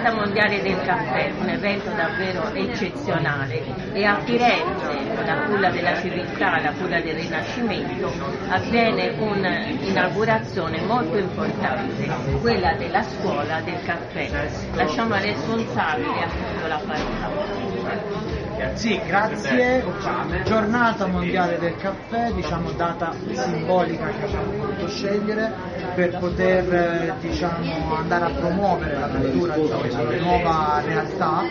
Giornata mondiale del caffè, un evento davvero eccezionale e a Firenze, la culla della civiltà, la culla del Rinascimento, avviene un'inaugurazione molto importante, quella della scuola del caffè. Lasciamo al responsabile appunto la parola. Sì, grazie. Giornata mondiale del caffè, diciamo data simbolica che abbiamo voluto scegliere per poter diciamo, andare a promuovere la cultura di questa nuova realtà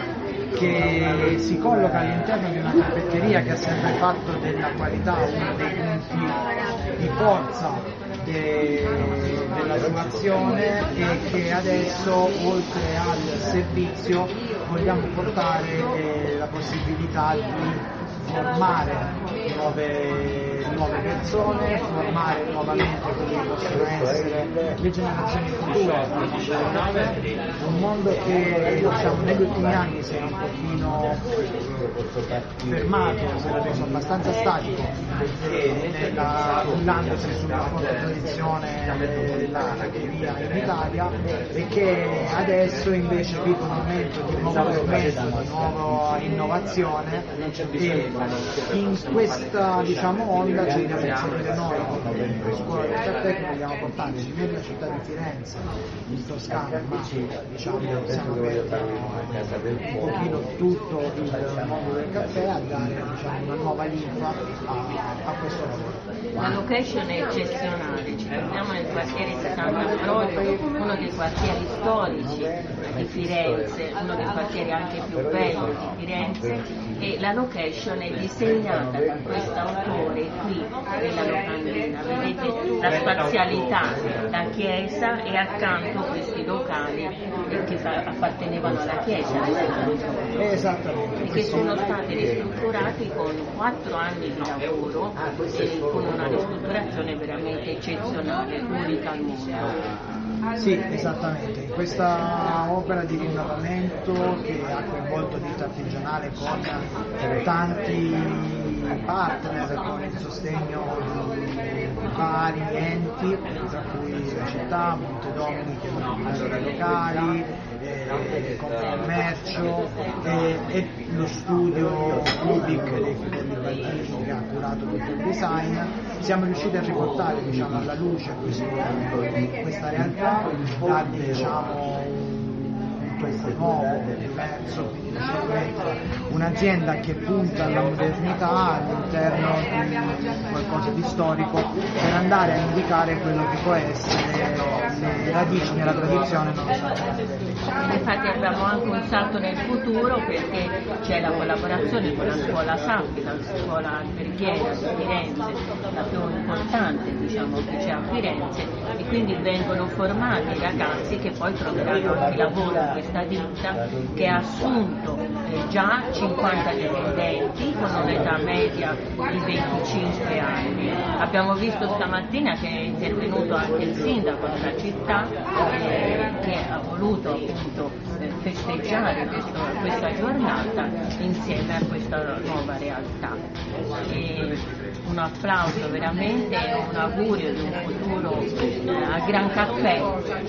che si colloca all'interno di una caffetteria che ha sempre fatto della qualità uno dei punti di forza de- della sua azione e che adesso oltre al servizio vogliamo portare eh, la possibilità di formare nuove, nuove persone, formare nuovamente quelle che possono essere le generazioni future. Un mondo che diciamo, negli ultimi anni si è un pochino fermato, si era reso abbastanza statico, cullandosi sulla tradizione della tacheria in Italia e che adesso invece vive un momento di nuovo progresso, di nuova innovazione e in questa diciamo, onda ci dobbiamo inserire noi come scuola del caffè che vogliamo portarci nella città di Firenze, in Toscana, ma diciamo siamo aperti un pochino tutto il mondo del caffè a dare diciamo, una nuova linfa a, a questo lavoro. La location è eccezionale, ci troviamo nel quartiere di Sant'Ambrogio, uno dei quartieri storici di Firenze, uno dei quartieri anche più belli di Firenze e la location è disegnata da questo autore qui nella locandina, vedete la spazialità, la chiesa e accanto questi locali che appartenevano alla chiesa Esattamente. e che sono stati ristrutturati con quattro anni di lavoro e con una ristrutturazione veramente eccezionale, unica al mondo. Sì, esattamente. In questa opera di rinnovamento che ha coinvolto l'ITA artigianale con tanti partner, con il sostegno di vari enti, tra cui la città, Montedomini che è i locali, eh, Confcommercio e, e lo studio Ubik dei fratelli Baldini che ha curato tutto il design, siamo riusciti a riportare diciamo, alla luce questo- questa realtà, dargli diciamo, questo nuovo, diverso, un'azienda che punta alla modernità all'interno di qualcosa di storico per andare a indicare quello che può essere le radici nella tradizione. Infatti abbiamo anche un salto nel futuro perché c'è la collaborazione con la scuola Sappi, la scuola alberghiera di Firenze, la più importante diciamo, che c'è a Firenze e quindi vengono formati i ragazzi che poi troveranno anche lavoro in questa ditta che ha assunto eh, già 50 dipendenti con un'età media di 25 anni. Abbiamo visto stamattina che è intervenuto anche il sindaco della città eh, che ha voluto appunto festeggiare questo, questa giornata insieme a questa nuova realtà. E un applauso veramente e un augurio di un futuro eh, a gran caffè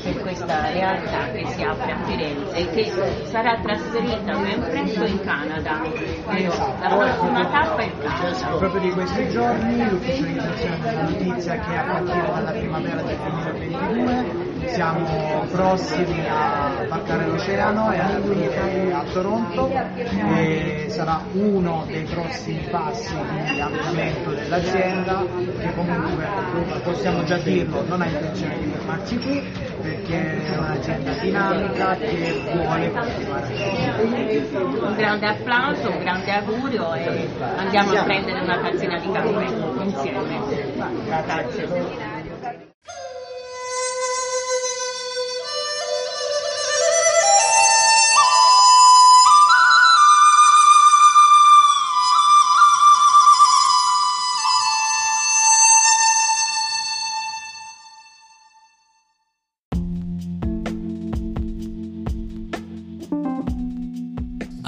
per questa realtà che si apre a Firenze e che sarà trasferita ben presto in Canada. Eh, la prossima tappa è il Canada. Proprio di questi giorni l'ufficializzazione della notizia che a partire dalla primavera del 2022 siamo prossimi a varcare l'oceano e a a Toronto e sarà uno dei prossimi passi di ampliamento dell'azienda che comunque possiamo già dirlo non ha intenzione di fermarsi qui perché è un'azienda dinamica che vuole continuare a crescere. Un grande applauso, un grande augurio e andiamo a prendere una tazzina di caffè insieme. Grazie.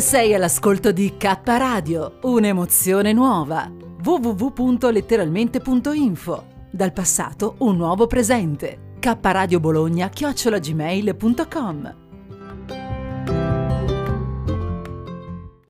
Sei all'ascolto di K Radio, un'emozione nuova. www.letteralmente.info. Dal passato un nuovo presente. K Radio Bologna chiocciolagmail.com